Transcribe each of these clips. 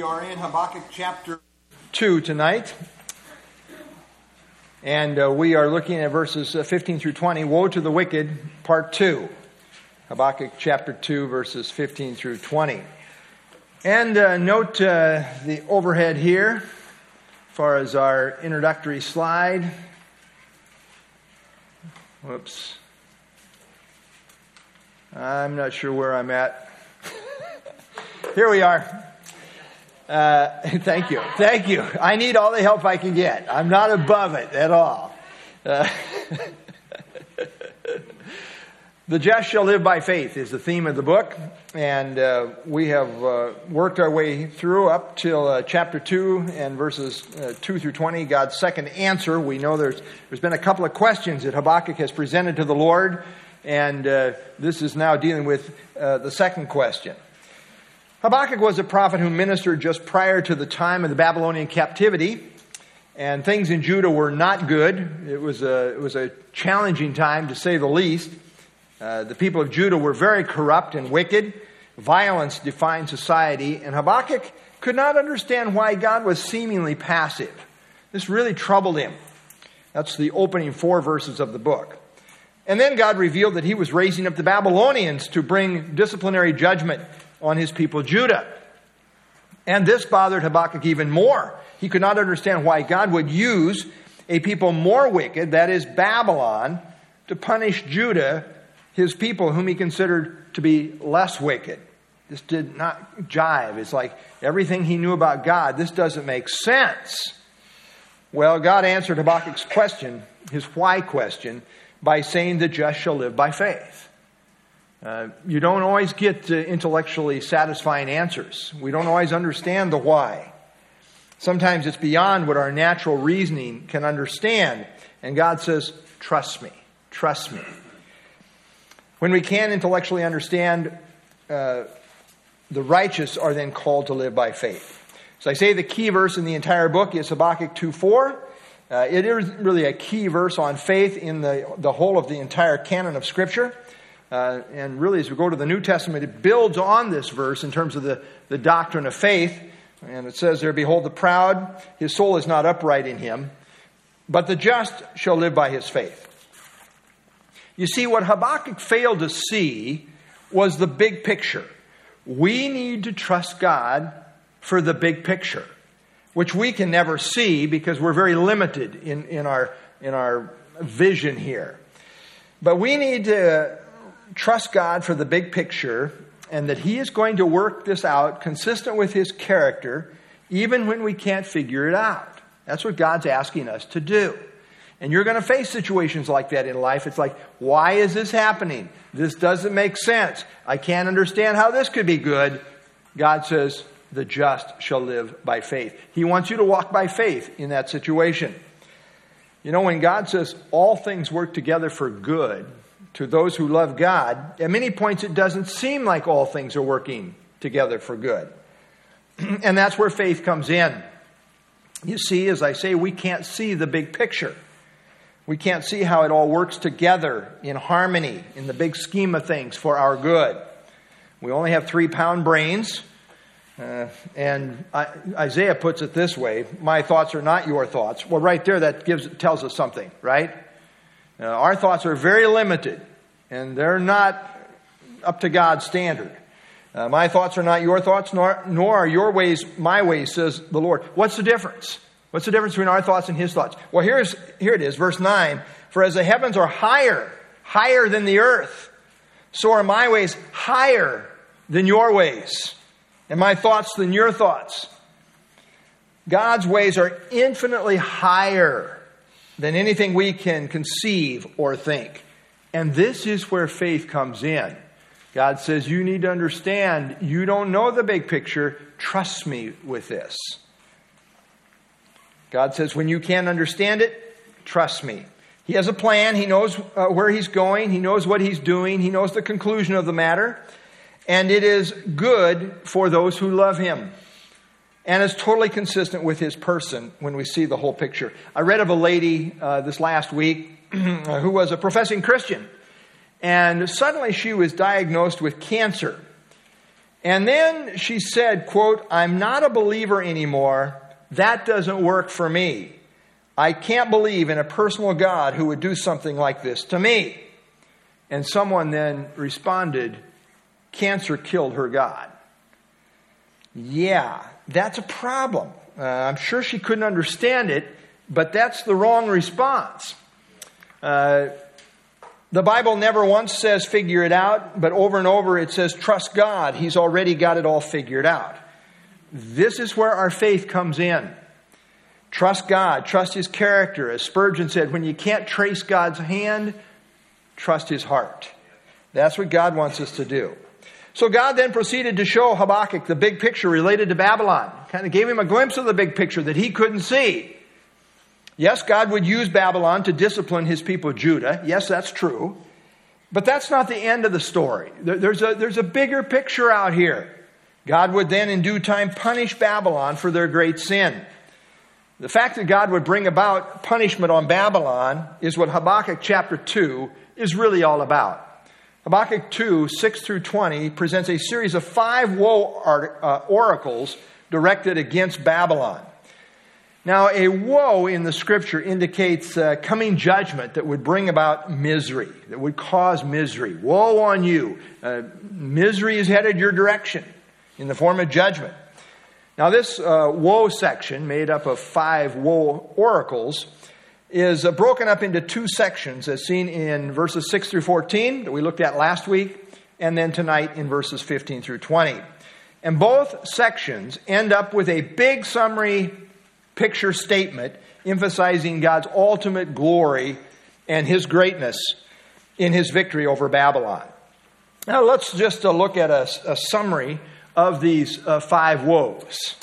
We are in Habakkuk chapter 2 tonight. And uh, we are looking at verses uh, 15 through 20. Woe to the wicked, part 2. Habakkuk chapter 2, verses 15 through 20. And uh, note uh, the overhead here, as far as our introductory slide. Whoops. I'm not sure where I'm at. here we are. Uh, thank you. Thank you. I need all the help I can get. I'm not above it at all. Uh, the just shall live by faith is the theme of the book, and uh, we have uh, worked our way through up till uh, chapter 2 and verses uh, 2 through 20, God's second answer. We know there's, there's been a couple of questions that Habakkuk has presented to the Lord, and this is now dealing with the second question. Habakkuk was a prophet who ministered just prior to the time of the Babylonian captivity, and things in Judah were not good. It was a, it was a challenging time, to say the least. Uh, the people of Judah were very corrupt and wicked. Violence defined society, and Habakkuk could not understand why God was seemingly passive. This really troubled him. That's the opening four verses of the book. And then God revealed that he was raising up the Babylonians to bring disciplinary judgment on his people Judah. And this bothered Habakkuk even more. He could not understand why God would use a people more wicked, that is Babylon, to punish Judah, his people, whom he considered to be less wicked. This did not jive. It's like everything he knew about God, this doesn't make sense. Well, God answered Habakkuk's question, his why question, by saying the just shall live by faith. Uh, you don't always get uh, intellectually satisfying answers. We don't always understand the why. Sometimes it's beyond what our natural reasoning can understand. And God says, Trust me, trust me. When we can intellectually understand, uh, the righteous are then called to live by faith. So I say the key verse in the entire book is Habakkuk 2 4. Uh, it is really a key verse on faith in the, the whole of the entire canon of Scripture. Uh, and really, as we go to the New Testament, it builds on this verse in terms of the, the doctrine of faith. And it says there, Behold, the proud, his soul is not upright in him, but the just shall live by his faith. You see, what Habakkuk failed to see was the big picture. We need to trust God for the big picture, which we can never see because we're very limited in, in, our, in our vision here. But we need to trust God for the big picture and that He is going to work this out consistent with His character, even when we can't figure it out. That's what God's asking us to do. And you're going to face situations like that in life. It's like, why is this happening? This doesn't make sense. I can't understand how this could be good. God says, the just shall live by faith. He wants you to walk by faith in that situation. You know, when God says all things work together for good, to those who love God, at many points it doesn't seem like all things are working together for good. and that's where faith comes in. You see, as I say, we can't see the big picture. We can't see how it all works together in harmony in the big scheme of things for our good. We only have three pound brains. Uh, and I, Isaiah puts it this way My thoughts are not your thoughts. Well, right there, that gives, tells us something, right? Uh, our thoughts are very limited, and they're not up to God's standard. Uh, my thoughts are not your thoughts, nor, nor are your ways my ways, says the Lord. What's the difference? What's the difference between our thoughts and His thoughts? Well, here's, here it is, verse 9. For as the heavens are higher, higher than the earth, so are my ways higher than your ways, and my thoughts than your thoughts. God's ways are infinitely higher than anything we can conceive or think. And this is where faith comes in. God says, You need to understand, you don't know the big picture. Trust me with this. God says, When you can't understand it, trust me. He has a plan. He knows uh, where he's going. He knows what he's doing. He knows the conclusion of the matter. And it is good for those who love him and is totally consistent with his person when we see the whole picture. I read of a lady uh, this last week who was a professing Christian, and suddenly she was diagnosed with cancer. And then she said, quote, I'm not a believer anymore. That doesn't work for me. I can't believe in a personal God who would do something like this to me. And someone then responded, Cancer killed her God. Yeah, that's a problem. Uh, I'm sure she couldn't understand it, but that's the wrong response. Uh, the Bible never once says figure it out, but over and over it says trust God. He's already got it all figured out. This is where our faith comes in. Trust God, trust His character. As Spurgeon said, when you can't trace God's hand, trust His heart. That's what God wants us to do. So God then proceeded to show Habakkuk the big picture related to Babylon. Kind of gave him a glimpse of the big picture that he couldn't see. Yes, God would use Babylon to discipline his people Judah. Yes, that's true. But that's not the end of the story. There's a, there's a bigger picture out here. God would then, in due time, punish Babylon for their great sin. The fact that God would bring about punishment on Babylon is what Habakkuk chapter 2 is really all about. Habakkuk 2, 6 through 20, presents a series of five woe uh, oracles directed against Babylon. Now, a woe in the scripture indicates uh, coming judgment that would bring about misery, that would cause misery. Woe on you. Uh, misery is headed your direction in the form of judgment. Now, this uh, woe section, made up of five woe oracles, is uh, broken up into two sections, as seen in verses 6 through 14 that we looked at last week, and then tonight in verses 15 through 20. And both sections end up with a big summary picture statement emphasizing God's ultimate glory and his greatness in his victory over Babylon. Now, let's just uh, look at a, a, summary of these uh, five woes.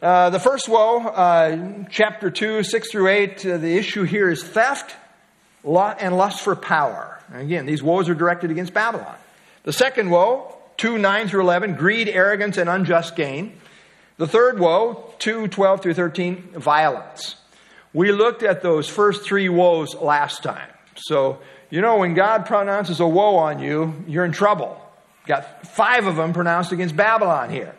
Uh, the first woe, uh, chapter 2, 6 through 8, uh, the issue here is theft and lust for power. Again, these woes are directed against Babylon. The second woe, 2, 9 through 11, greed, arrogance, and unjust gain. The third woe, 2, 12 through 13, violence. We looked at those first three woes last time. So, you know, when God pronounces a woe on you, you're in trouble. Got five of them pronounced against Babylon here.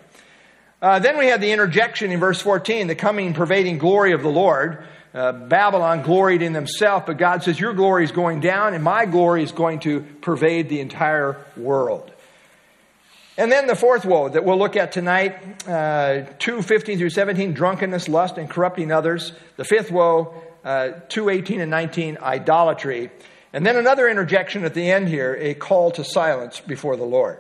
Uh, then we had the interjection in verse 14, the coming pervading glory of the Lord. Uh, Babylon gloried in themselves, but God says, Your glory is going down, and my glory is going to pervade the entire world. And then the fourth woe that we'll look at tonight, uh, 2, 15 through 17, drunkenness, lust, and corrupting others. The fifth woe, uh, 2, 18 and 19, idolatry. And then another interjection at the end here, a call to silence before the Lord.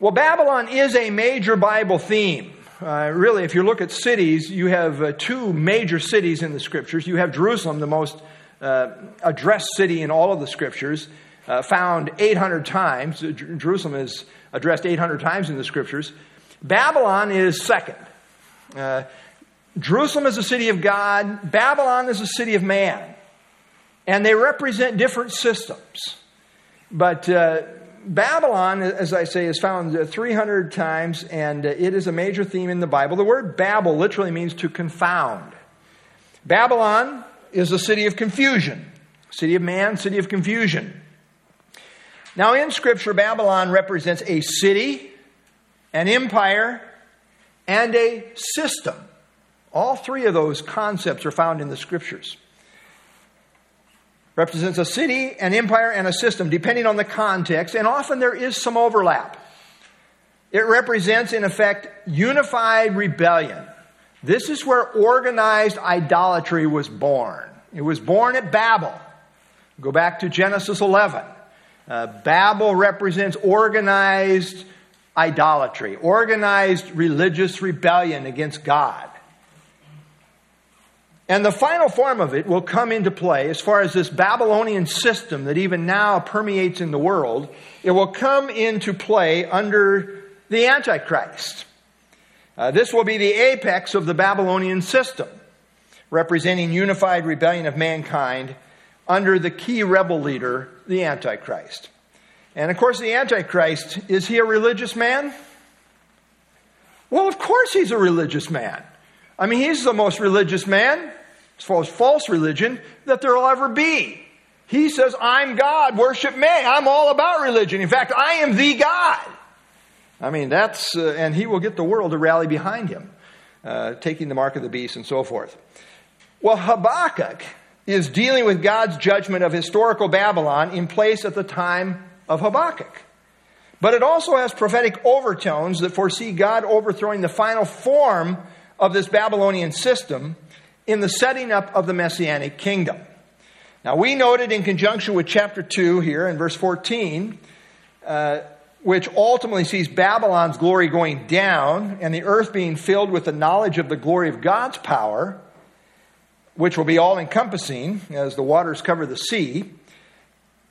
Well, Babylon is a major Bible theme. Uh, really, if you look at cities, you have uh, two major cities in the scriptures. You have Jerusalem, the most uh, addressed city in all of the scriptures, uh, found 800 times. Jerusalem is addressed 800 times in the scriptures. Babylon is second. Uh, Jerusalem is a city of God, Babylon is a city of man. And they represent different systems. But uh, Babylon, as I say, is found 300 times, and it is a major theme in the Bible. The word Babel literally means to confound. Babylon is a city of confusion, city of man, city of confusion. Now, in Scripture, Babylon represents a city, an empire, and a system. All three of those concepts are found in the Scriptures. Represents a city, an empire, and a system, depending on the context, and often there is some overlap. It represents, in effect, unified rebellion. This is where organized idolatry was born. It was born at Babel. Go back to Genesis 11. Uh, Babel represents organized idolatry, organized religious rebellion against God. And the final form of it will come into play as far as this Babylonian system that even now permeates in the world. It will come into play under the Antichrist. Uh, this will be the apex of the Babylonian system, representing unified rebellion of mankind under the key rebel leader, the Antichrist. And of course, the Antichrist, is he a religious man? Well, of course he's a religious man. I mean, he's the most religious man, as far as false religion, that there will ever be. He says, I'm God, worship me. I'm all about religion. In fact, I am the God. I mean, that's, uh, and he will get the world to rally behind him, uh, taking the mark of the beast and so forth. Well, Habakkuk is dealing with God's judgment of historical Babylon in place at the time of Habakkuk. But it also has prophetic overtones that foresee God overthrowing the final form of this Babylonian system in the setting up of the Messianic kingdom. Now, we noted in conjunction with chapter 2 here in verse 14, uh, which ultimately sees Babylon's glory going down and the earth being filled with the knowledge of the glory of God's power, which will be all encompassing as the waters cover the sea.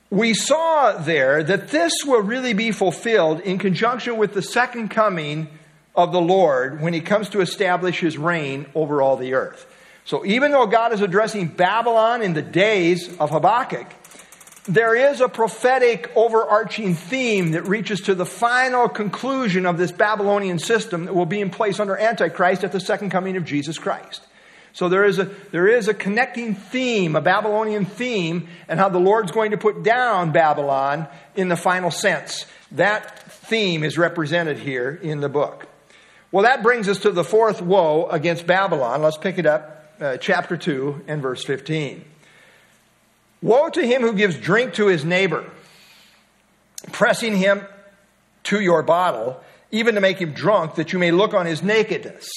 We saw there that this will really be fulfilled in conjunction with the second coming of the Lord when he comes to establish his reign over all the earth. So even though God is addressing Babylon in the days of Habakkuk, there is a prophetic overarching theme that reaches to the final conclusion of this Babylonian system that will be in place under Antichrist at the second coming of Jesus Christ. So there is a, there is a connecting theme, a Babylonian theme, and how the Lord's going to put down Babylon in the final sense. That theme is represented here in the book. Well, that brings us to the fourth woe against Babylon. Let's pick it up, uh, chapter 2 and verse 15. Woe to him who gives drink to his neighbor, pressing him to your bottle, even to make him drunk, that you may look on his nakedness.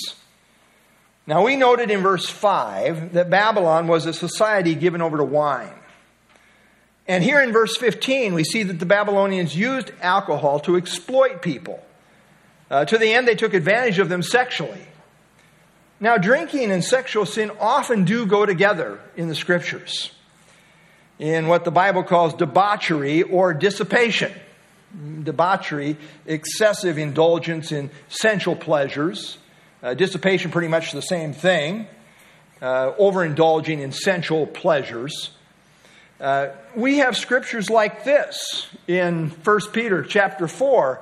Now, we noted in verse 5 that Babylon was a society given over to wine. And here in verse 15, we see that the Babylonians used alcohol to exploit people. Uh, to the end, they took advantage of them sexually. Now, drinking and sexual sin often do go together in the scriptures in what the Bible calls debauchery or dissipation. Debauchery, excessive indulgence in sensual pleasures. Uh, dissipation, pretty much the same thing. Uh, overindulging in sensual pleasures. Uh, we have scriptures like this in 1 Peter chapter 4.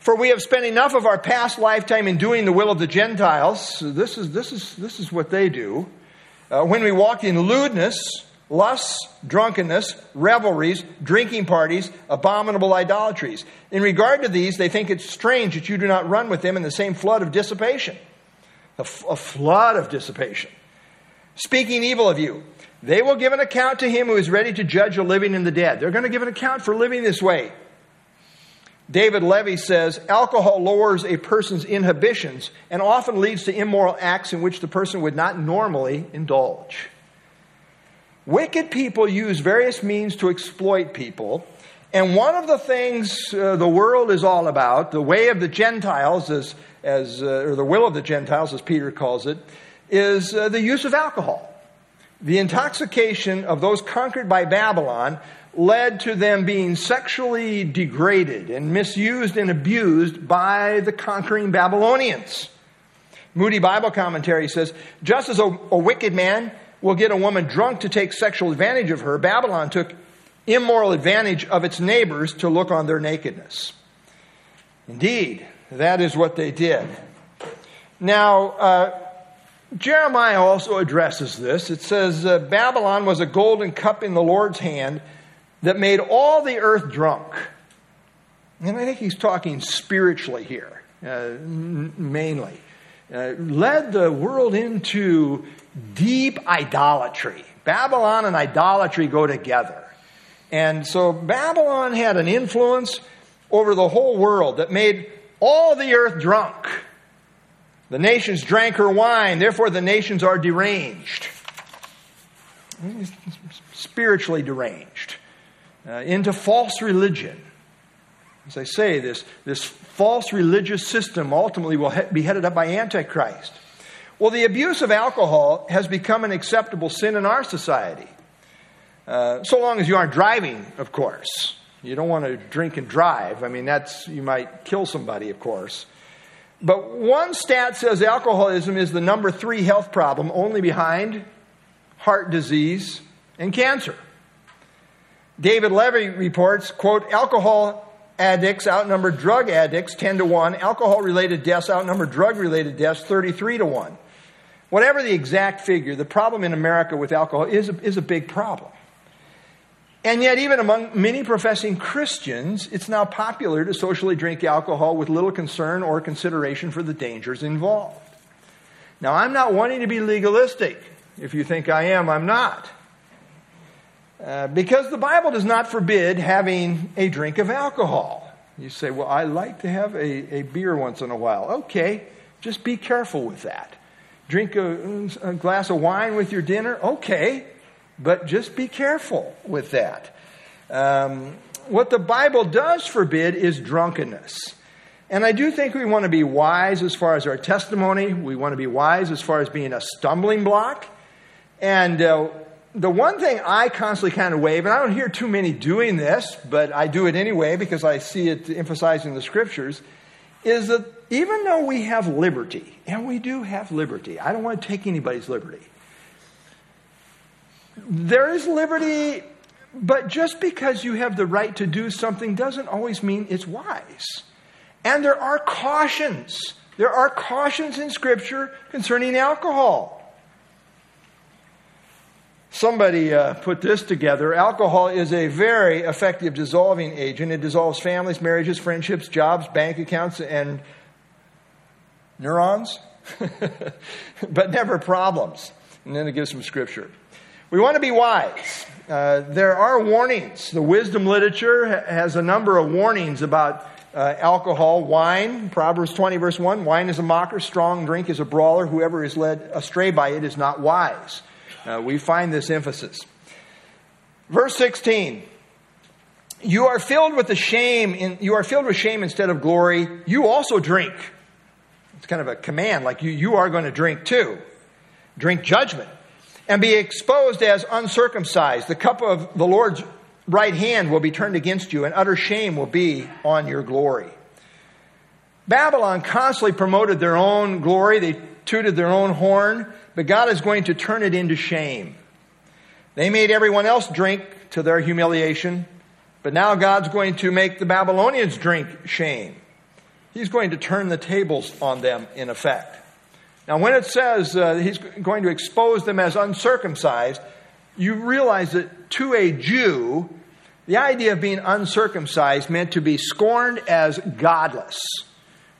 For we have spent enough of our past lifetime in doing the will of the Gentiles. This is, this is, this is what they do. Uh, when we walked in lewdness, lusts, drunkenness, revelries, drinking parties, abominable idolatries. In regard to these, they think it's strange that you do not run with them in the same flood of dissipation. A, f- a flood of dissipation. Speaking evil of you, they will give an account to him who is ready to judge the living and the dead. They're going to give an account for living this way. David Levy says alcohol lowers a person's inhibitions and often leads to immoral acts in which the person would not normally indulge. Wicked people use various means to exploit people. And one of the things uh, the world is all about, the way of the Gentiles, as, as, uh, or the will of the Gentiles, as Peter calls it, is uh, the use of alcohol. The intoxication of those conquered by Babylon led to them being sexually degraded and misused and abused by the conquering Babylonians. Moody Bible Commentary says, just as a, a wicked man will get a woman drunk to take sexual advantage of her, Babylon took immoral advantage of its neighbors to look on their nakedness. Indeed, that is what they did. Now, uh, Jeremiah also addresses this. It says, uh, Babylon was a golden cup in the Lord's hand that made all the earth drunk. And I think he's talking spiritually here, uh, mainly. Uh, led the world into deep idolatry. Babylon and idolatry go together. And so Babylon had an influence over the whole world that made all the earth drunk. The nations drank her wine, therefore the nations are deranged. Spiritually deranged. Uh, into false religion. As I say, this, this false religious system ultimately will be headed up by Antichrist. Well, the abuse of alcohol has become an acceptable sin in our society. Uh, so long as you aren't driving, of course. You don't want to drink and drive. I mean, that's, you might kill somebody, of course. But one stat says alcoholism is the number three health problem, only behind heart disease and cancer. David Levy reports, quote, alcohol addicts outnumber drug addicts 10 to 1. Alcohol related deaths outnumber drug related deaths 33 to 1. Whatever the exact figure, the problem in America with alcohol is a, is a big problem. And yet, even among many professing Christians, it's now popular to socially drink alcohol with little concern or consideration for the dangers involved. Now, I'm not wanting to be legalistic. If you think I am, I'm not. Uh, because the Bible does not forbid having a drink of alcohol. You say, well, I like to have a, a beer once in a while. Okay, just be careful with that. Drink a, a glass of wine with your dinner. Okay, but just be careful with that. Um, what the Bible does forbid is drunkenness. And I do think we want to be wise as far as our testimony. We want to be wise as far as being a stumbling block. And uh, the one thing I constantly kind of wave, and I don't hear too many doing this, but I do it anyway because I see it emphasized in the scriptures, is that even though we have liberty, and we do have liberty, I don't want to take anybody's liberty. There is liberty, but just because you have the right to do something doesn't always mean it's wise. And there are cautions. There are cautions in Scripture concerning alcohol. Somebody uh, put this together. Alcohol is a very effective dissolving agent. It dissolves families, marriages, friendships, jobs, bank accounts, and neurons, but never problems. And then it gives some scripture. We want to be wise. Uh, there are warnings. The wisdom literature has a number of warnings about uh, alcohol, wine. Proverbs 20, verse 1 Wine is a mocker, strong drink is a brawler. Whoever is led astray by it is not wise. Uh, we find this emphasis. Verse 16 You are filled with the shame, in, you are filled with shame instead of glory. You also drink. It's kind of a command, like you, you are going to drink too. Drink judgment. And be exposed as uncircumcised. The cup of the Lord's right hand will be turned against you, and utter shame will be on your glory. Babylon constantly promoted their own glory. They tooted their own horn but God is going to turn it into shame. They made everyone else drink to their humiliation, but now God's going to make the Babylonians drink shame. He's going to turn the tables on them, in effect. Now, when it says uh, he's going to expose them as uncircumcised, you realize that to a Jew, the idea of being uncircumcised meant to be scorned as godless.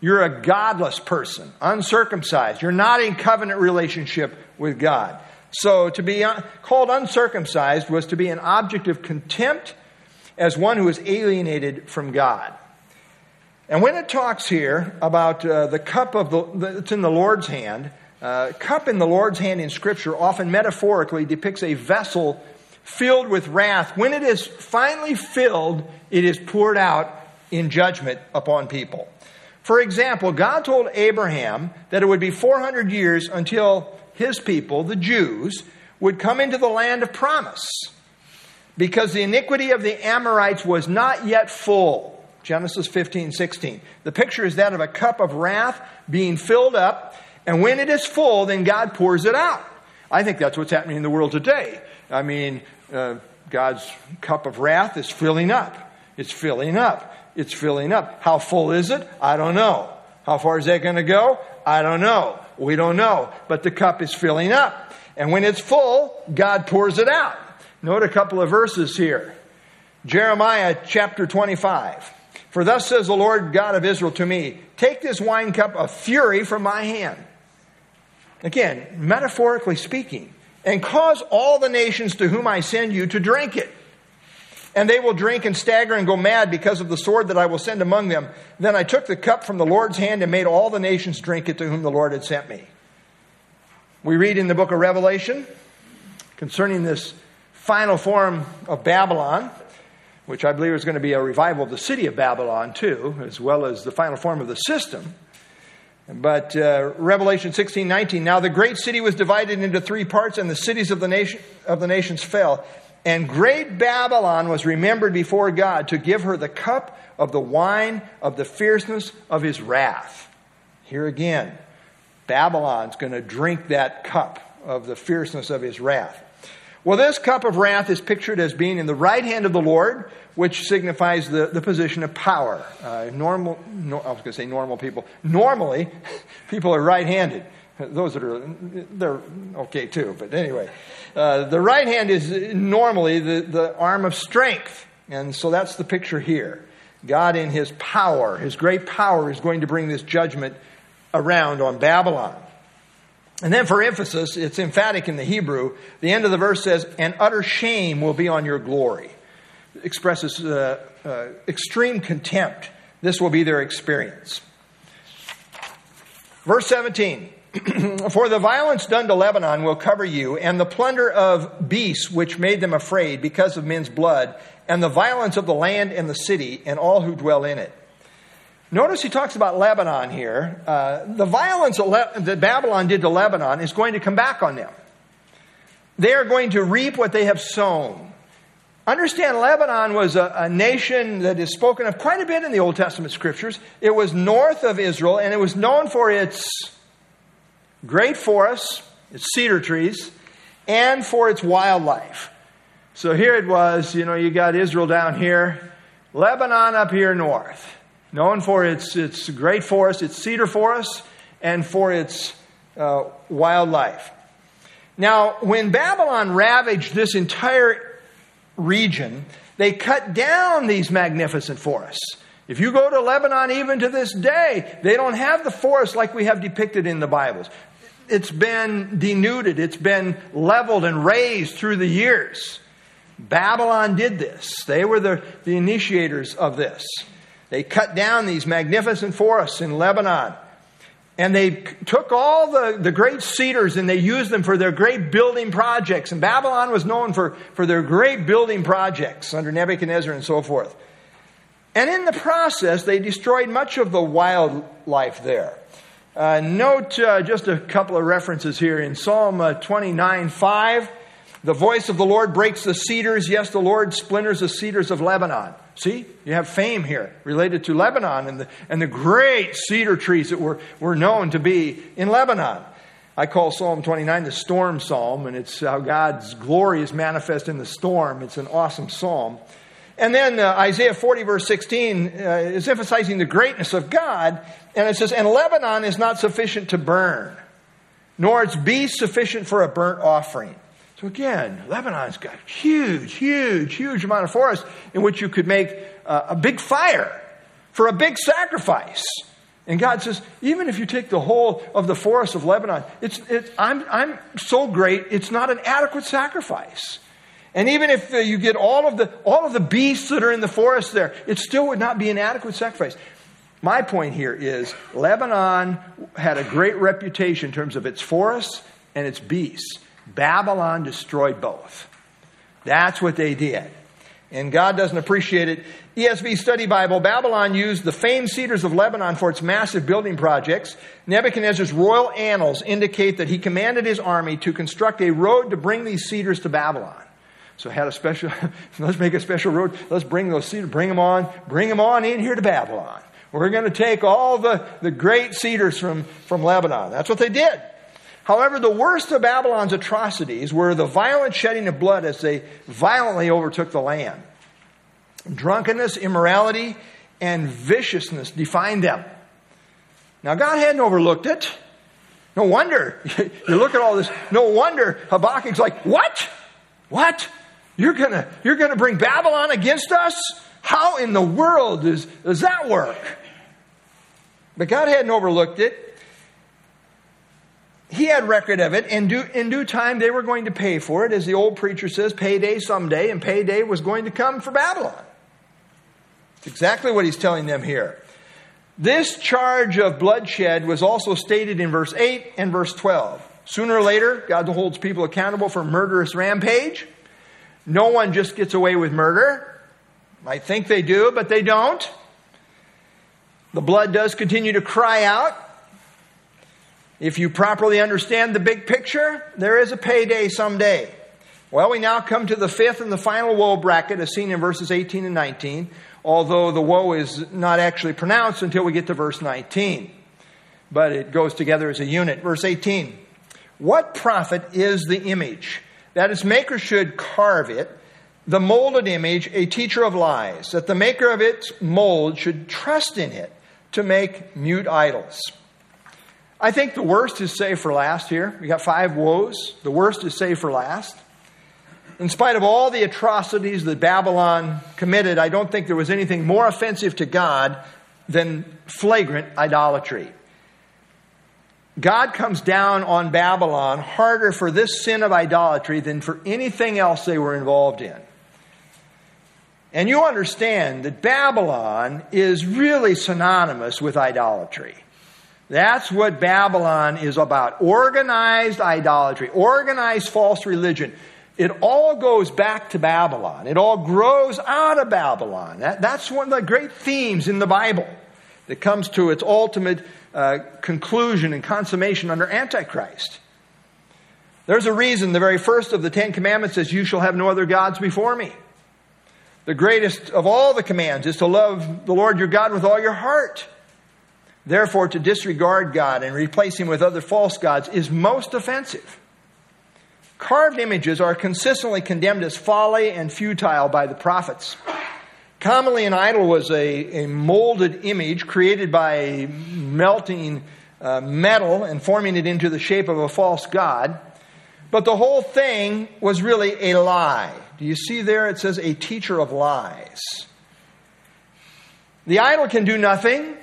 You're a godless person, uncircumcised. You're not in covenant relationship with God. So to be called uncircumcised was to be an object of contempt as one who is alienated from God. And when it talks here about uh, the cup of the, that's in the Lord's hand, uh, cup in the Lord's hand in Scripture often metaphorically depicts a vessel filled with wrath. When it is finally filled, it is poured out in judgment upon people. For example, God told Abraham that it would be 400 years until his people, the Jews, would come into the land of promise because the iniquity of the Amorites was not yet full. Genesis 15, 16. The picture is that of a cup of wrath being filled up, and when it is full, then God pours it out. I think that's what's happening in the world today. I mean, uh, God's cup of wrath is filling up. It's filling up it's filling up. How full is it? I don't know. How far is that going to go? I don't know. We don't know. But the cup is filling up. And when it's full, God pours it out. Note a couple of verses here. Jeremiah chapter 25. For thus says the Lord God of Israel to me, Take this wine cup of fury from my hand. Again, metaphorically speaking, and cause all the nations to whom I send you to drink it and they will drink and stagger and go mad because of the sword that I will send among them. Then I took the cup from the Lord's hand and made all the nations drink it to whom the Lord had sent me. We read in the book of Revelation concerning this final form of Babylon, which I believe is going to be a revival of the city of Babylon too, as well as the final form of the system. But uh, Revelation 16, 19, now the great city was divided into three parts, and the cities of the, nation, of the nations fell. And great Babylon was remembered before God to give her the cup of the wine of the fierceness of his wrath. Here again, Babylon's going to drink that cup of the fierceness of his wrath. Well, this cup of wrath is pictured as being in the right hand of the Lord, which signifies the, the position of power. Uh, normal, no, I was going to say normal people. Normally, people are right handed. Those that are, they're okay too, but anyway. Uh, the right hand is normally the, the arm of strength. And so that's the picture here. God, in his power, his great power, is going to bring this judgment around on Babylon. And then for emphasis, it's emphatic in the Hebrew. The end of the verse says, And utter shame will be on your glory. It expresses uh, uh, extreme contempt. This will be their experience. Verse 17 For the violence done to Lebanon will cover you, and the plunder of beasts which made them afraid because of men's blood, and the violence of the land and the city, and all who dwell in it. Notice he talks about Lebanon here. Uh, the violence that Babylon did to Lebanon is going to come back on them. They are going to reap what they have sown. Understand, Lebanon was a, a, nation that is spoken of quite a bit in the Old Testament scriptures. It was north of Israel, and it was known for its great forests, its cedar trees, and for its wildlife. So here it was, you know, you got Israel down here, Lebanon up here north, known for its, its great forests, its cedar forests, and for its uh, wildlife. Now, when Babylon ravaged this entire region, they cut down these magnificent forests. If you go to Lebanon even to this day, they don't have the forests like we have depicted in the Bibles. It's been denuded, it's been leveled and razed through the years. Babylon did this. They were the, the initiators of this. They cut down these magnificent forests in Lebanon. And they took all the, the great cedars and they used them for their great building projects. And Babylon was known for, for their great building projects under Nebuchadnezzar and so forth. And in the process, they destroyed much of the wildlife there. Uh, note uh, just a couple of references here in Psalm uh, 29 5. The voice of the Lord breaks the cedars. Yes, the Lord splinters the cedars of Lebanon. See, you have fame here related to Lebanon and the, and the great cedar trees that were, were known to be in Lebanon. I call Psalm 29 the storm psalm, and it's how God's glory is manifest in the storm. It's an awesome psalm. And then uh, Isaiah 40, verse 16, uh, is emphasizing the greatness of God. And it says, And Lebanon is not sufficient to burn, nor its beast sufficient for a burnt offering. So again, Lebanon's got huge, huge, huge amount of forest in which you could make uh, a big fire for a big sacrifice. And God says, even if you take the whole of the forest of Lebanon, it's, it's, I'm, I'm so great, it's not an adequate sacrifice. And even if uh, you get all of, the, all of the beasts that are in the forest there, it still would not be an adequate sacrifice. My point here is Lebanon had a great reputation in terms of its forests and its beasts. Babylon destroyed both. That's what they did. And God doesn't appreciate it. ESV Study Bible Babylon used the famed cedars of Lebanon for its massive building projects. Nebuchadnezzar's royal annals indicate that he commanded his army to construct a road to bring these cedars to Babylon. So had a special, let's make a special road. Let's bring those cedars, bring them on, bring them on in here to Babylon. We're going to take all the, the great cedars from, from Lebanon. That's what they did. However, the worst of Babylon's atrocities were the violent shedding of blood as they violently overtook the land. Drunkenness, immorality, and viciousness defined them. Now, God hadn't overlooked it. No wonder. you look at all this. No wonder Habakkuk's like, What? What? You're going you're gonna bring Babylon against us? How in the world does, does that work? But God hadn't overlooked it he had record of it. In due, in due time, they were going to pay for it. As the old preacher says, payday someday, and payday was going to come for Babylon. It's exactly what he's telling them here. This charge of bloodshed was also stated in verse 8 and verse 12. Sooner or later, God holds people accountable for murderous rampage. No one just gets away with murder. I think they do, but they don't. The blood does continue to cry out. If you properly understand the big picture, there is a payday someday. Well, we now come to the fifth and the final woe bracket as seen in verses 18 and 19, although the woe is not actually pronounced until we get to verse 19. But it goes together as a unit. Verse 18 What profit is the image? That its maker should carve it, the molded image, a teacher of lies, that the maker of its mold should trust in it to make mute idols. I think the worst is saved for last here. We got five woes. The worst is saved for last. In spite of all the atrocities that Babylon committed, I don't think there was anything more offensive to God than flagrant idolatry. God comes down on Babylon harder for this sin of idolatry than for anything else they were involved in. And you understand that Babylon is really synonymous with idolatry. That's what Babylon is about organized idolatry, organized false religion. It all goes back to Babylon. It all grows out of Babylon. That, that's one of the great themes in the Bible that comes to its ultimate uh, conclusion and consummation under Antichrist. There's a reason the very first of the Ten Commandments says, You shall have no other gods before me. The greatest of all the commands is to love the Lord your God with all your heart. Therefore, to disregard God and replace him with other false gods is most offensive. Carved images are consistently condemned as folly and futile by the prophets. Commonly, an idol was a, a molded image created by melting uh, metal and forming it into the shape of a false god. But the whole thing was really a lie. Do you see there? It says a teacher of lies. The idol can do nothing,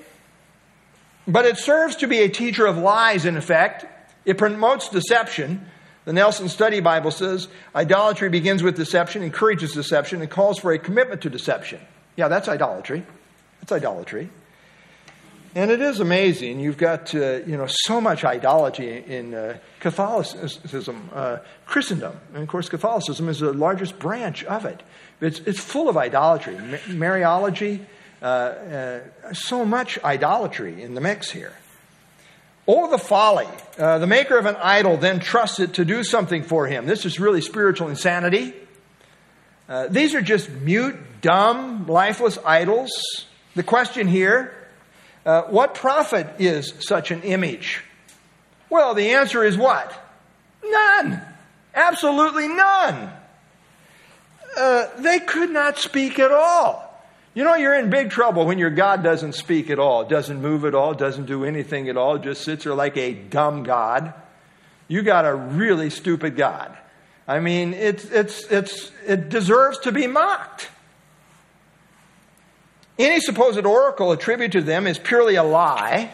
but it serves to be a teacher of lies, in effect. It promotes deception. The Nelson Study Bible says idolatry begins with deception, encourages deception, and calls for a commitment to deception. Yeah, that's idolatry. That's idolatry. And it is amazing. You've got uh, you know so much idolatry in uh, Catholicism, uh, Christendom, and of course Catholicism is the largest branch of it. It's, it's full of idolatry, Mariology, so much idolatry in the mix here. Oh, the folly. Uh, the maker of an idol then trusts it to do something for him. This is really spiritual insanity. Uh, these are just mute, dumb, lifeless idols. The question here uh, what profit is such an image? Well, the answer is what? None. Absolutely none. Uh, they could not speak at all. You know, you're in big trouble when your God doesn't speak at all, doesn't move at all, doesn't do anything at all, just sits there like a dumb God. You got a really stupid God. I mean, it's, it's, it's, it deserves to be mocked. Any supposed oracle attributed to them is purely a lie.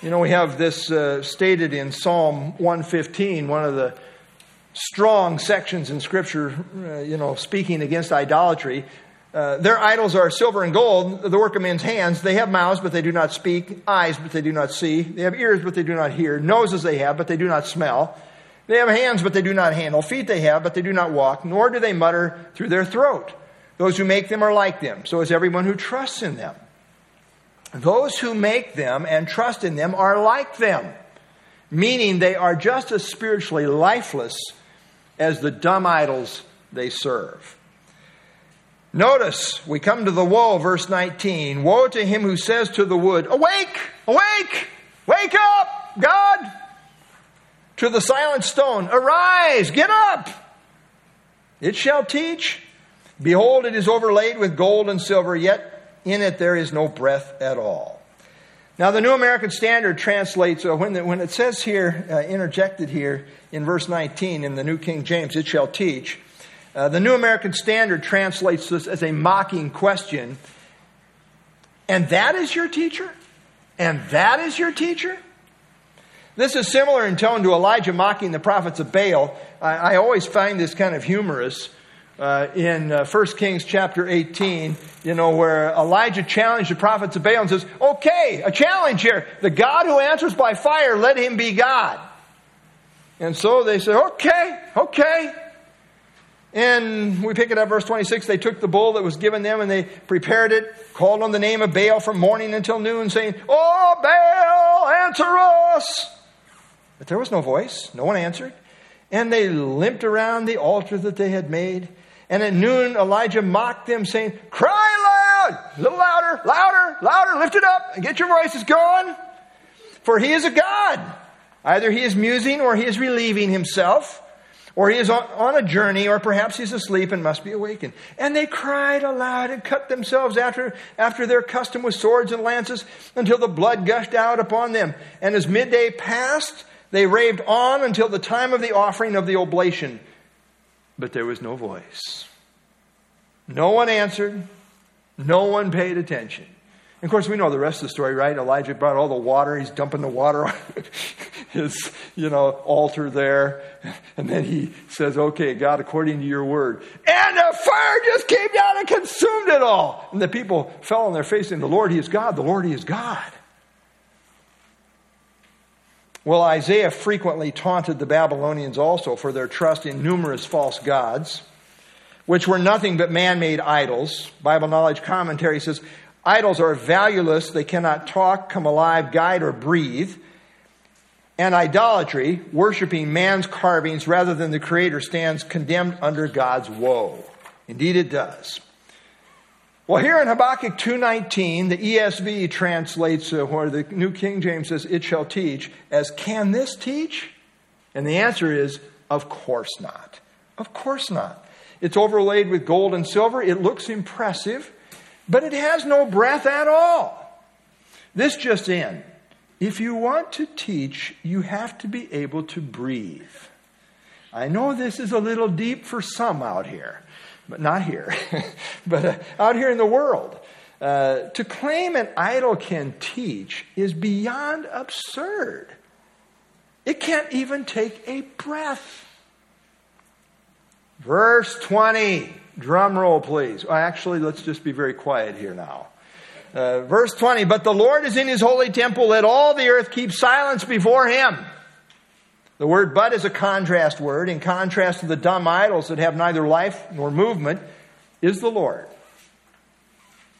You know, we have this uh, stated in Psalm 115, one of the strong sections in Scripture, uh, you know, speaking against idolatry. Uh, their idols are silver and gold, the work of men's hands. They have mouths, but they do not speak, eyes, but they do not see. They have ears, but they do not hear, noses they have, but they do not smell. They have hands, but they do not handle, feet they have, but they do not walk, nor do they mutter through their throat. Those who make them are like them, so is everyone who trusts in them. Those who make them and trust in them are like them, meaning they are just as spiritually lifeless as the dumb idols they serve. Notice, we come to the woe, verse 19. Woe to him who says to the wood, Awake, awake, wake up, God. To the silent stone, Arise, get up. It shall teach. Behold, it is overlaid with gold and silver, yet in it there is no breath at all. Now, the New American Standard translates, uh, when, the, when it says here, uh, interjected here in verse 19 in the New King James, it shall teach. Uh, the New American Standard translates this as a mocking question. And that is your teacher? And that is your teacher? This is similar in tone to Elijah mocking the prophets of Baal. I, I always find this kind of humorous. Uh, in uh, 1 Kings chapter 18, you know, where Elijah challenged the prophets of Baal and says, Okay, a challenge here. The God who answers by fire, let him be God. And so they say, Okay, okay. And we pick it up, verse 26. They took the bull that was given them and they prepared it, called on the name of Baal from morning until noon, saying, Oh, Baal, answer us! But there was no voice, no one answered. And they limped around the altar that they had made. And at noon, Elijah mocked them, saying, Cry loud, a little louder, louder, louder, lift it up, and get your voices going. For he is a God. Either he is musing or he is relieving himself or he is on a journey, or perhaps he's asleep and must be awakened. And they cried aloud and cut themselves after, after their custom with swords and lances until the blood gushed out upon them. And as midday passed, they raved on until the time of the offering of the oblation. But there was no voice. No one answered. No one paid attention. Of course, we know the rest of the story, right? Elijah brought all the water. He's dumping the water on his, you know, altar there. And then he says, okay, God, according to your word. And the fire just came down and consumed it all. And the people fell on their face saying, the Lord, he is God. The Lord, he is God. Well, Isaiah frequently taunted the Babylonians also for their trust in numerous false gods, which were nothing but man made idols. Bible Knowledge Commentary says, Idols are valueless, they cannot talk, come alive, guide, or breathe. And idolatry, worshiping man's carvings rather than the Creator, stands condemned under God's woe. Indeed, it does. Well, here in Habakkuk 2.19, the ESV translates, uh, where the New King James says, it shall teach, as can this teach? And the answer is, of course not. Of course not. It's overlaid with gold and silver. It looks impressive but it has no breath at all. This just in. If you want to teach, you have to be able to breathe. I know this is a little deep for some out here, but not here, but uh, out here in the world. Uh, to claim an idol can teach is beyond absurd. It can't even take a breath. Verse 20. Drum roll, please. Actually, let's just be very quiet here now. Uh, verse 20, but the Lord is in his holy temple. Let all the earth keep silence before him. The word but is a contrast word. In contrast to the dumb idols that have neither life nor movement, is the Lord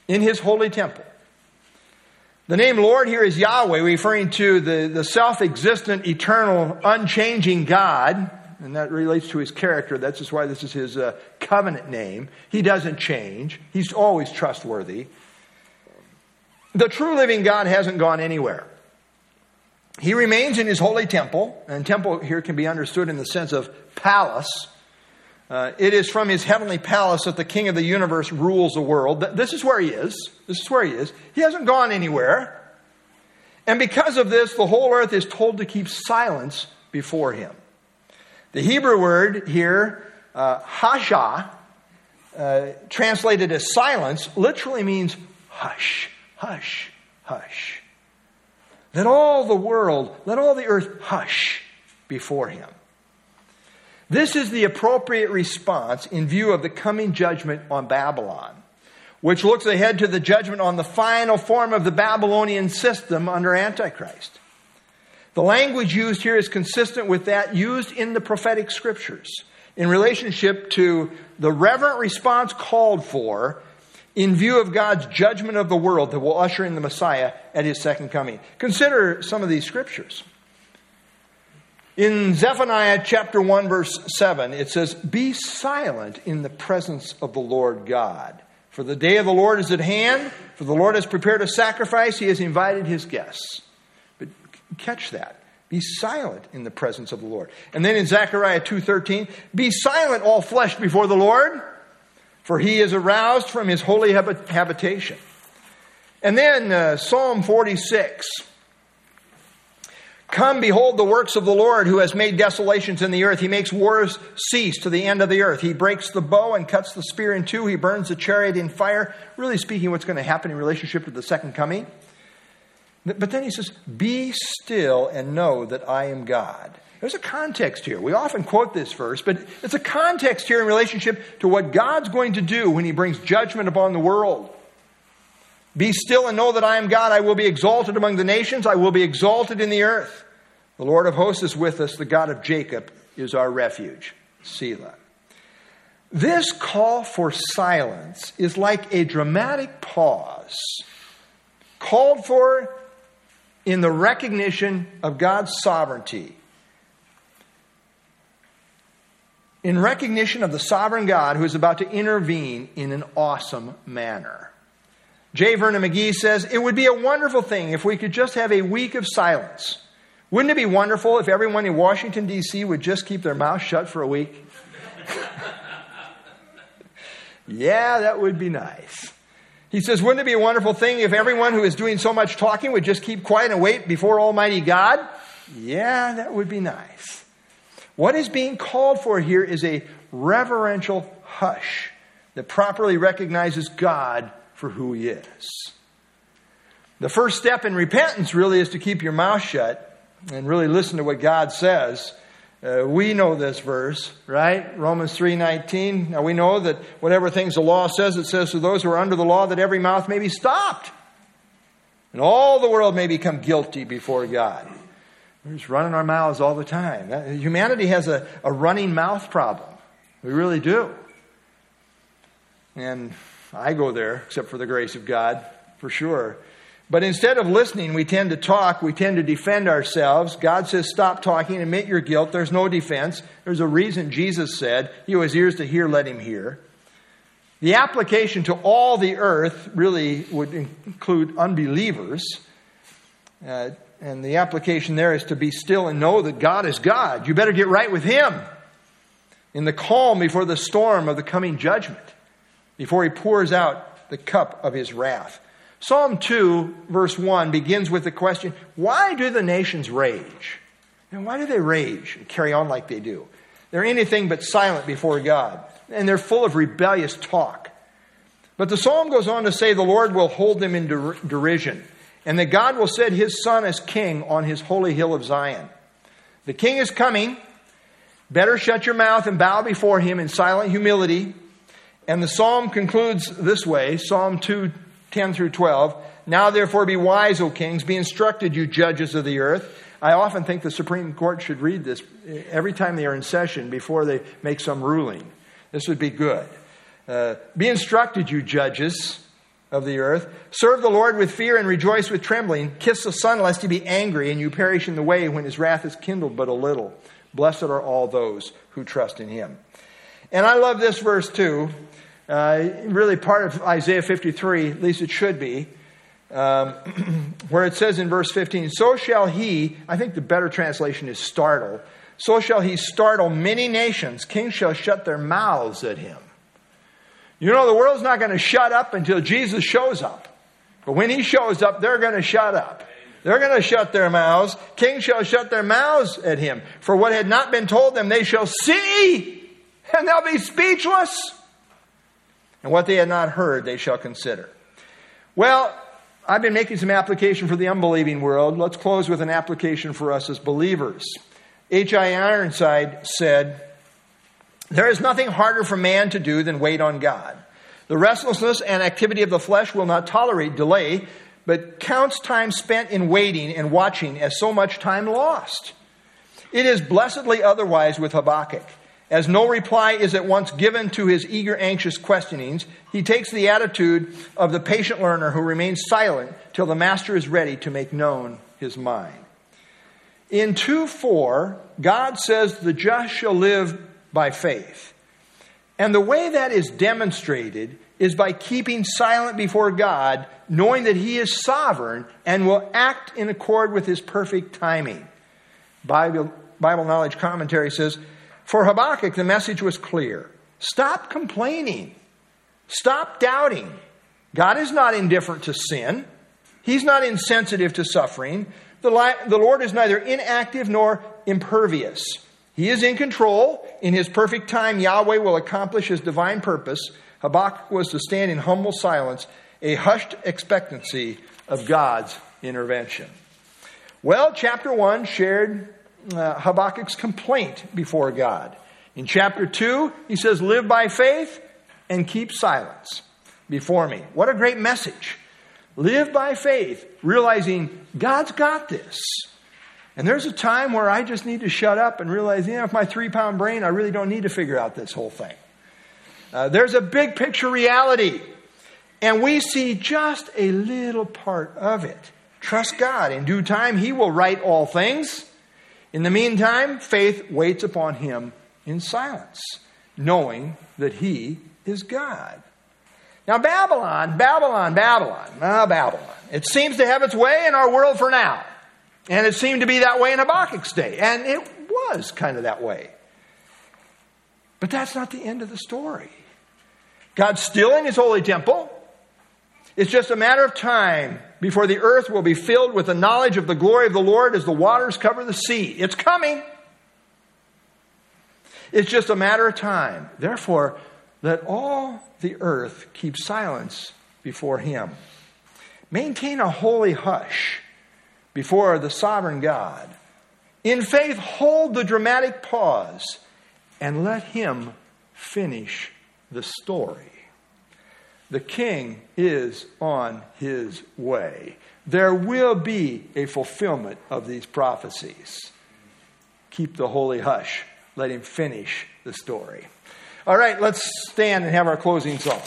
in his holy temple. The name Lord here is Yahweh, referring to the, the self existent, eternal, unchanging God and that relates to his character. That's just why this is his uh, covenant name. He doesn't change, he's always trustworthy. The true living God hasn't gone anywhere. He remains in his holy temple, and temple here can be understood in the sense of palace. Uh, it is from his heavenly palace that the king of the universe rules the world. This is where he is. This is where he is. He hasn't gone anywhere. And because of this, the whole earth is told to keep silence before him. The Hebrew word here, uh, hasha, uh, translated as silence, literally means hush, hush, hush. Let all the world, let all the earth hush before him. This is the appropriate response in view of the coming judgment on Babylon, which looks ahead to the judgment on the final form of the Babylonian system under Antichrist. The language used here is consistent with that used in the prophetic scriptures in relationship to the reverent response called for in view of God's judgment of the world that will usher in the Messiah at his second coming. Consider some of these scriptures. In Zephaniah chapter 1 verse 7, it says, "Be silent in the presence of the Lord God, for the day of the Lord is at hand, for the Lord has prepared a sacrifice, he has invited his guests." Catch that. Be silent in the presence of the Lord. And then in Zechariah 2:13, be silent all flesh before the Lord, for he is aroused from his holy habitation. And then uh, Psalm 46. Come, behold the works of the Lord who has made desolations in the earth. He makes wars cease to the end of the earth. He breaks the bow and cuts the spear in two. He burns the chariot in fire. Really speaking, what's going to happen in relationship to the second coming. But then he says, Be still and know that I am God. There's a context here. We often quote this verse, but it's a context here in relationship to what God's going to do when he brings judgment upon the world. Be still and know that I am God. I will be exalted among the nations. I will be exalted in the earth. The Lord of hosts is with us. The God of Jacob is our refuge. Selah. This call for silence is like a dramatic pause called for in the recognition of God's sovereignty, in recognition of the sovereign God who is about to intervene in an awesome manner. J. Vernon McGee says, It would be a wonderful thing if we could just have a week of silence Wouldn't it be wonderful if everyone in Washington, D.C. would just keep their mouth shut for a week? yeah, that would be nice. He says, Wouldn't it be a wonderful thing if everyone who is doing so much talking would just keep quiet and wait before Almighty God? Yeah, that would be nice. What is being called for here is a reverential hush that properly recognizes God for who He is. The first step in repentance really is to keep your mouth shut and really listen to what God says. Uh, we know this verse, right? Romans 3:19. Now we know that whatever things the law says, it says to those who are under the law that every mouth may be stopped. And all the world may become guilty before God. We're just running our mouths all the time. Humanity has a, a running mouth problem. We really do. And I go there, except for the grace of God, for sure. But instead of listening, we tend to talk, we tend to defend ourselves. God says, Stop talking, admit your guilt. There's no defense. There's a reason Jesus said, He who has ears to hear, let him hear. The application to all the earth really would include unbelievers. Uh, and the application there is to be still and know that God is God. You better get right with Him in the calm before the storm of the coming judgment, before He pours out the cup of His wrath. Psalm 2, verse 1, begins with the question Why do the nations rage? And why do they rage and carry on like they do? They're anything but silent before God, and they're full of rebellious talk. But the psalm goes on to say the Lord will hold them in der- derision, and that God will set his son as king on his holy hill of Zion. The king is coming. Better shut your mouth and bow before him in silent humility. And the psalm concludes this way Psalm 2 10 through 12. Now therefore be wise, O kings, be instructed, you judges of the earth. I often think the Supreme Court should read this every time they are in session before they make some ruling. This would be good. Uh, be instructed, you judges of the earth. Serve the Lord with fear and rejoice with trembling. Kiss the Son, lest he be angry and you perish in the way when his wrath is kindled but a little. Blessed are all those who trust in him. And I love this verse too. Uh, really part of Isaiah 53, at least it should be, um, where it says in verse 15, So shall he, I think the better translation is startle, so shall he startle many nations. Kings shall shut their mouths at him. You know, the world's not going to shut up until Jesus shows up. But when he shows up, they're going to shut up. They're going to shut their mouths. Kings shall shut their mouths at him. For what had not been told them, they shall see, and they'll be speechless and what they had not heard they shall consider. Well, I've been making some application for the unbelieving world. Let's close with an application for us as believers. H.A. Ironside said, There is nothing harder for man to do than wait on God. The restlessness and activity of the flesh will not tolerate delay, but counts time spent in waiting and watching as so much time lost. It is blessedly otherwise with Habakkuk. As no reply is at once given to his eager, anxious questionings, he takes the attitude of the patient learner who remains silent till the master is ready to make known his mind. In 2 4, God says the just shall live by faith. And the way that is demonstrated is by keeping silent before God, knowing that He is sovereign and will act in accord with His perfect timing. Bible, Bible Knowledge Commentary says, for Habakkuk, the message was clear stop complaining, stop doubting. God is not indifferent to sin, He's not insensitive to suffering. The, the Lord is neither inactive nor impervious. He is in control. In His perfect time, Yahweh will accomplish His divine purpose. Habakkuk was to stand in humble silence, a hushed expectancy of God's intervention. Well, chapter 1 shared uh, Habakkuk's complaint before God. In chapter 2, he says, Live by faith and keep silence before me. What a great message. Live by faith, realizing God's got this. And there's a time where I just need to shut up and realize, you know, if my three pound brain, I really don't need to figure out this whole thing. Uh, there's a big picture reality, and we see just a little part of it. Trust God. In due time, He will right all things. In the meantime, faith waits upon him in silence, knowing that he is God. Now, Babylon, Babylon, Babylon, ah, Babylon. It seems to have its way in our world for now. And it seemed to be that way in Habakkuk's day. And it was kind of that way. But that's not the end of the story. God's still in his holy temple. It's just a matter of time before the earth will be filled with the knowledge of the glory of the Lord as the waters cover the sea. It's coming. It's just a matter of time. Therefore, let all the earth keep silence before him. Maintain a holy hush before the sovereign God. In faith, hold the dramatic pause and let him finish the story. The king is on his way. There will be a fulfillment of these prophecies. Keep the holy hush. Let him finish the story. All right, let's stand and have our closing song.